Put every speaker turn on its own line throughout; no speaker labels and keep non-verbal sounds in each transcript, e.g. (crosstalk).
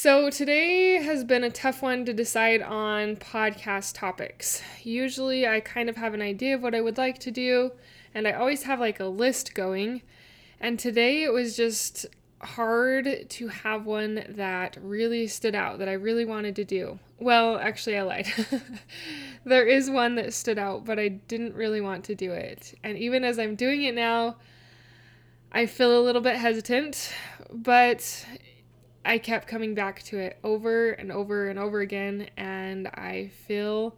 So, today has been a tough one to decide on podcast topics. Usually, I kind of have an idea of what I would like to do, and I always have like a list going. And today it was just hard to have one that really stood out, that I really wanted to do. Well, actually, I lied. (laughs) there is one that stood out, but I didn't really want to do it. And even as I'm doing it now, I feel a little bit hesitant, but I kept coming back to it over and over and over again, and I feel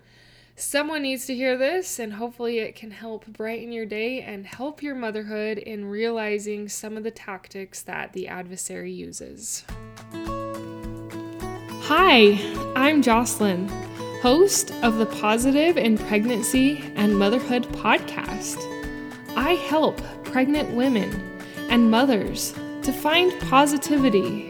someone needs to hear this, and hopefully it can help brighten your day and help your motherhood in realizing some of the tactics that the adversary uses. Hi, I'm Jocelyn, host of the Positive in Pregnancy and Motherhood podcast. I help pregnant women and mothers to find positivity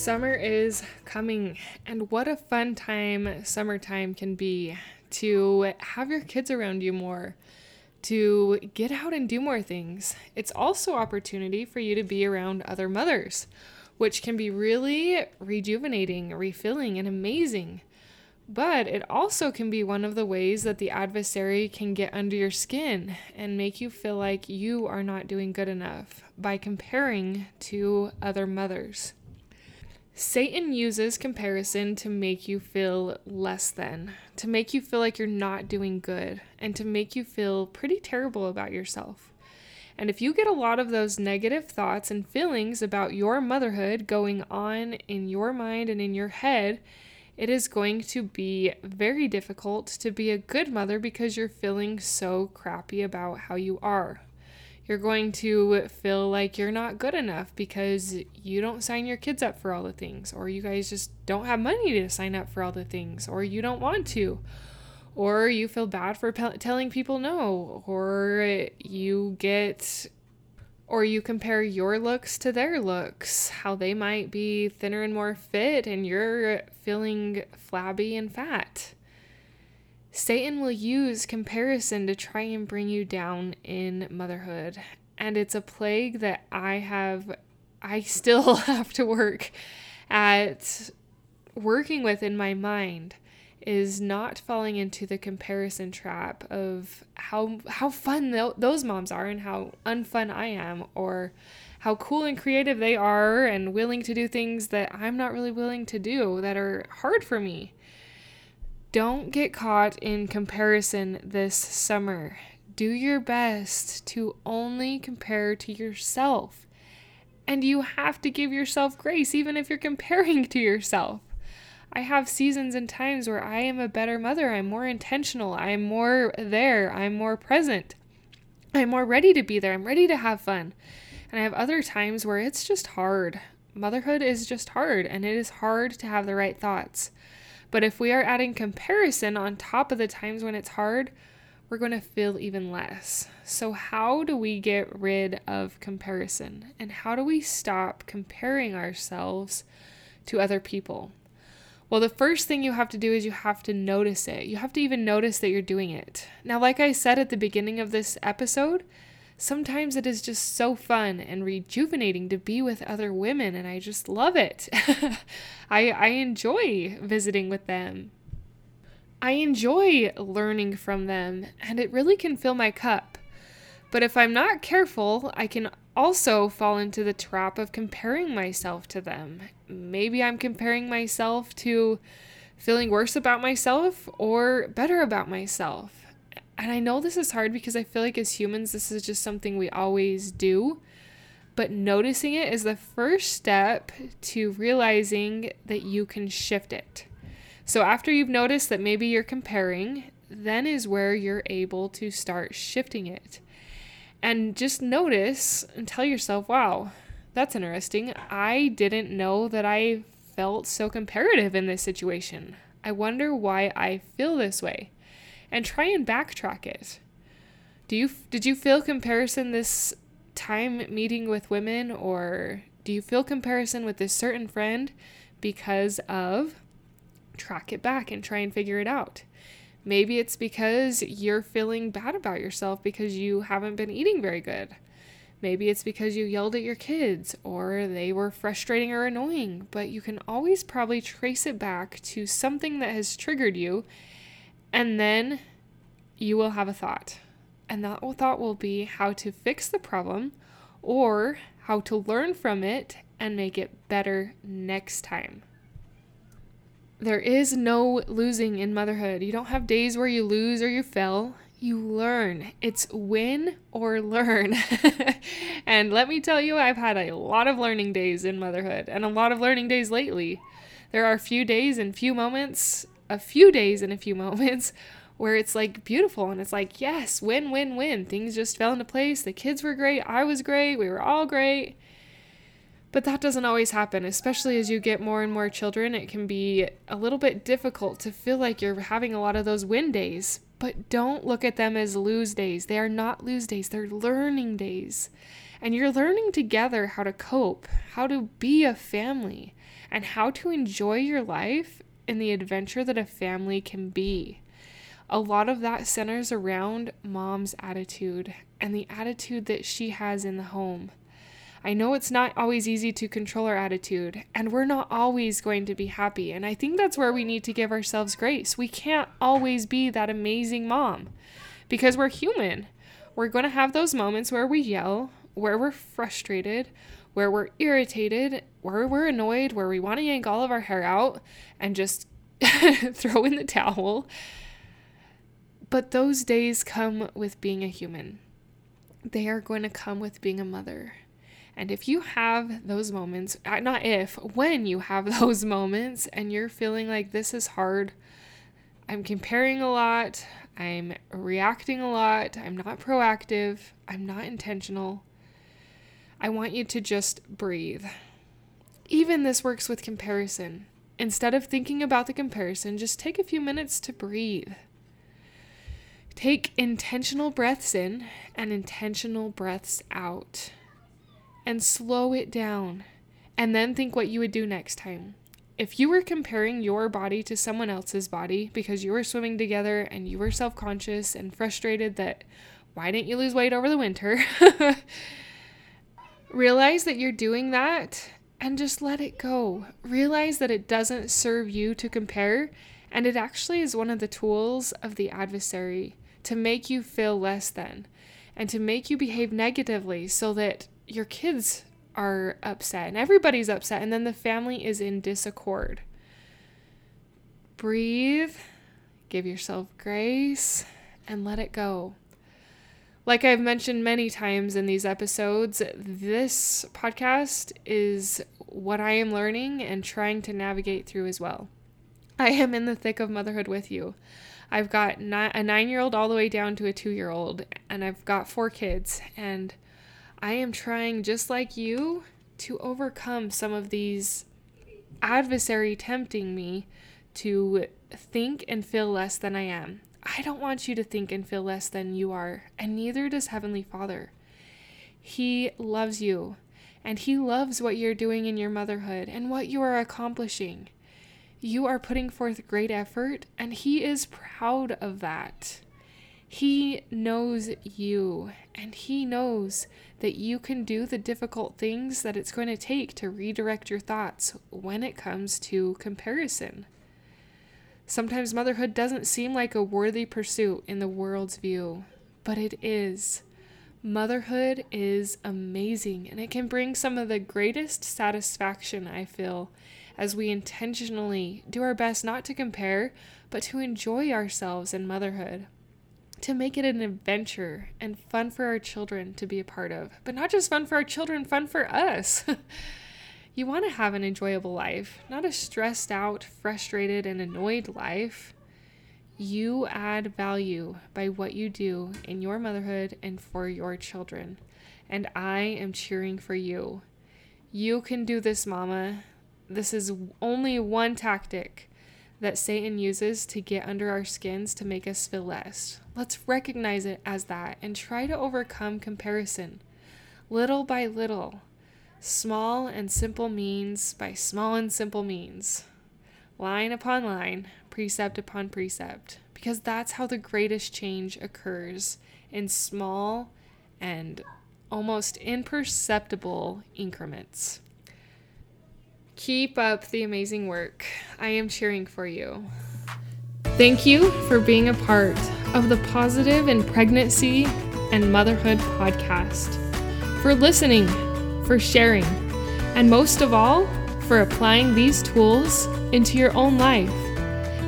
Summer is coming, and what a fun time summertime can be to have your kids around you more, to get out and do more things. It's also opportunity for you to be around other mothers, which can be really rejuvenating, refilling, and amazing. But it also can be one of the ways that the adversary can get under your skin and make you feel like you are not doing good enough by comparing to other mothers. Satan uses comparison to make you feel less than, to make you feel like you're not doing good, and to make you feel pretty terrible about yourself. And if you get a lot of those negative thoughts and feelings about your motherhood going on in your mind and in your head, it is going to be very difficult to be a good mother because you're feeling so crappy about how you are. You're going to feel like you're not good enough because you don't sign your kids up for all the things, or you guys just don't have money to sign up for all the things, or you don't want to, or you feel bad for pe- telling people no, or you get or you compare your looks to their looks, how they might be thinner and more fit, and you're feeling flabby and fat. Satan will use comparison to try and bring you down in motherhood. And it's a plague that I have, I still (laughs) have to work at working with in my mind is not falling into the comparison trap of how how fun th- those moms are and how unfun I am or how cool and creative they are and willing to do things that I'm not really willing to do that are hard for me. Don't get caught in comparison this summer. Do your best to only compare to yourself. And you have to give yourself grace, even if you're comparing to yourself. I have seasons and times where I am a better mother. I'm more intentional. I'm more there. I'm more present. I'm more ready to be there. I'm ready to have fun. And I have other times where it's just hard. Motherhood is just hard, and it is hard to have the right thoughts. But if we are adding comparison on top of the times when it's hard, we're going to feel even less. So, how do we get rid of comparison? And how do we stop comparing ourselves to other people? Well, the first thing you have to do is you have to notice it. You have to even notice that you're doing it. Now, like I said at the beginning of this episode, sometimes it is just so fun and rejuvenating to be with other women and I just love it. (laughs) I I enjoy visiting with them. I enjoy learning from them and it really can fill my cup. But if I'm not careful, I can also fall into the trap of comparing myself to them. Maybe I'm comparing myself to feeling worse about myself or better about myself. And I know this is hard because I feel like as humans, this is just something we always do. But noticing it is the first step to realizing that you can shift it. So after you've noticed that maybe you're comparing, then is where you're able to start shifting it. And just notice and tell yourself, wow, that's interesting. I didn't know that I felt so comparative in this situation. I wonder why I feel this way. And try and backtrack it. Do you did you feel comparison this time meeting with women or do you feel comparison with this certain friend because of track it back and try and figure it out? Maybe it's because you're feeling bad about yourself because you haven't been eating very good. Maybe it's because you yelled at your kids or they were frustrating or annoying, but you can always probably trace it back to something that has triggered you, and then you will have a thought. And that thought will be how to fix the problem or how to learn from it and make it better next time. There is no losing in motherhood. You don't have days where you lose or you fail. You learn. It's win or learn. (laughs) and let me tell you, I've had a lot of learning days in motherhood and a lot of learning days lately. There are few days and few moments, a few days and a few (laughs) moments where it's like beautiful and it's like, yes, win, win, win. Things just fell into place. The kids were great. I was great. We were all great. But that doesn't always happen, especially as you get more and more children. It can be a little bit difficult to feel like you're having a lot of those win days. But don't look at them as lose days. They are not lose days, they're learning days. And you're learning together how to cope, how to be a family, and how to enjoy your life in the adventure that a family can be. A lot of that centers around mom's attitude and the attitude that she has in the home. I know it's not always easy to control our attitude, and we're not always going to be happy. And I think that's where we need to give ourselves grace. We can't always be that amazing mom because we're human. We're going to have those moments where we yell, where we're frustrated, where we're irritated, where we're annoyed, where we want to yank all of our hair out and just (laughs) throw in the towel. But those days come with being a human. They are going to come with being a mother. And if you have those moments, uh, not if, when you have (laughs) those moments and you're feeling like this is hard, I'm comparing a lot, I'm reacting a lot, I'm not proactive, I'm not intentional, I want you to just breathe. Even this works with comparison. Instead of thinking about the comparison, just take a few minutes to breathe. Take intentional breaths in and intentional breaths out and slow it down and then think what you would do next time. If you were comparing your body to someone else's body because you were swimming together and you were self conscious and frustrated that why didn't you lose weight over the winter? (laughs) Realize that you're doing that and just let it go. Realize that it doesn't serve you to compare, and it actually is one of the tools of the adversary to make you feel less than and to make you behave negatively so that your kids are upset and everybody's upset, and then the family is in disaccord. Breathe, give yourself grace, and let it go. Like I've mentioned many times in these episodes, this podcast is what I am learning and trying to navigate through as well. I am in the thick of motherhood with you. I've got a nine year old all the way down to a two year old, and I've got four kids. And I am trying, just like you, to overcome some of these adversary tempting me to think and feel less than I am. I don't want you to think and feel less than you are, and neither does Heavenly Father. He loves you, and He loves what you're doing in your motherhood and what you are accomplishing. You are putting forth great effort, and He is proud of that. He knows you, and He knows that you can do the difficult things that it's going to take to redirect your thoughts when it comes to comparison. Sometimes motherhood doesn't seem like a worthy pursuit in the world's view, but it is. Motherhood is amazing, and it can bring some of the greatest satisfaction, I feel, as we intentionally do our best not to compare, but to enjoy ourselves in motherhood to make it an adventure and fun for our children to be a part of. But not just fun for our children, fun for us. (laughs) you want to have an enjoyable life, not a stressed out, frustrated, and annoyed life. You add value by what you do in your motherhood and for your children. And I am cheering for you. You can do this, Mama. this is only one tactic that Satan uses to get under our skins to make us feel less. Let's recognize it as that and try to overcome comparison little by little. Small and simple means by small and simple means. Line upon line, precept upon precept, because that's how the greatest change occurs in small and almost imperceptible increments. Keep up the amazing work. I am cheering for you. Thank you for being a part of the Positive in Pregnancy and Motherhood podcast, for listening, for sharing, and most of all, for applying these tools into your own life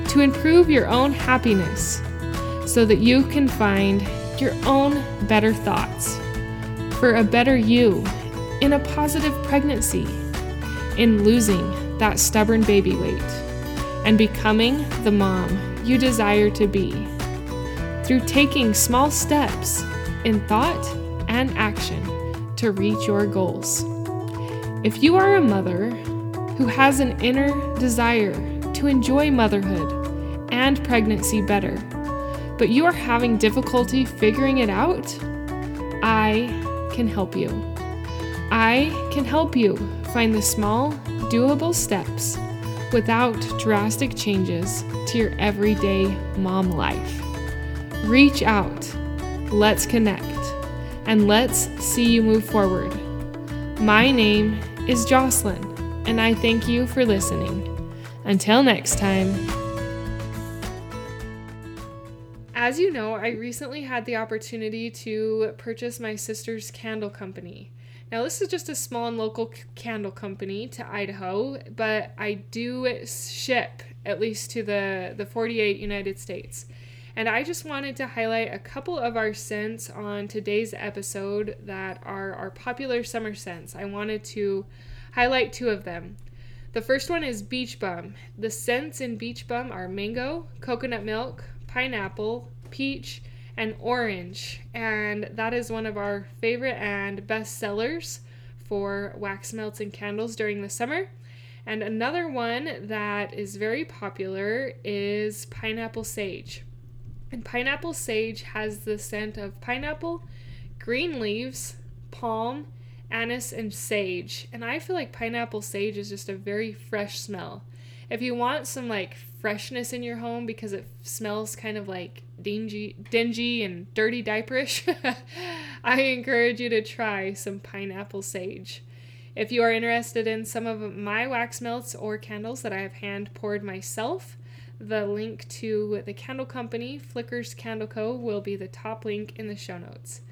to improve your own happiness so that you can find your own better thoughts for a better you in a positive pregnancy, in losing that stubborn baby weight, and becoming the mom you desire to be through taking small steps in thought and action to reach your goals. If you are a mother who has an inner desire to enjoy motherhood and pregnancy better, but you are having difficulty figuring it out, I can help you. I can help you find the small, doable steps without drastic changes to your everyday mom life. Reach out, let's connect, and let's see you move forward. My name is Jocelyn, and I thank you for listening. Until next time. As you know, I recently had the opportunity to purchase my sister's candle company. Now, this is just a small and local candle company to Idaho, but I do ship at least to the, the 48 United States. And I just wanted to highlight a couple of our scents on today's episode that are our popular summer scents. I wanted to highlight two of them. The first one is Beach Bum. The scents in Beach Bum are mango, coconut milk, pineapple, peach, and orange. And that is one of our favorite and best sellers for wax melts and candles during the summer. And another one that is very popular is pineapple sage. And pineapple sage has the scent of pineapple, green leaves, palm, anise, and sage. And I feel like pineapple sage is just a very fresh smell. If you want some like freshness in your home because it smells kind of like dingy, dingy and dirty diaperish, (laughs) I encourage you to try some pineapple sage. If you are interested in some of my wax melts or candles that I have hand poured myself, the link to the candle company, Flickers Candle Co., will be the top link in the show notes.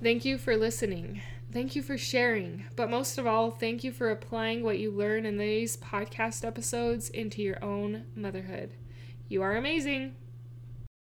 Thank you for listening. Thank you for sharing, but most of all, thank you for applying what you learn in these podcast episodes into your own motherhood. You are amazing.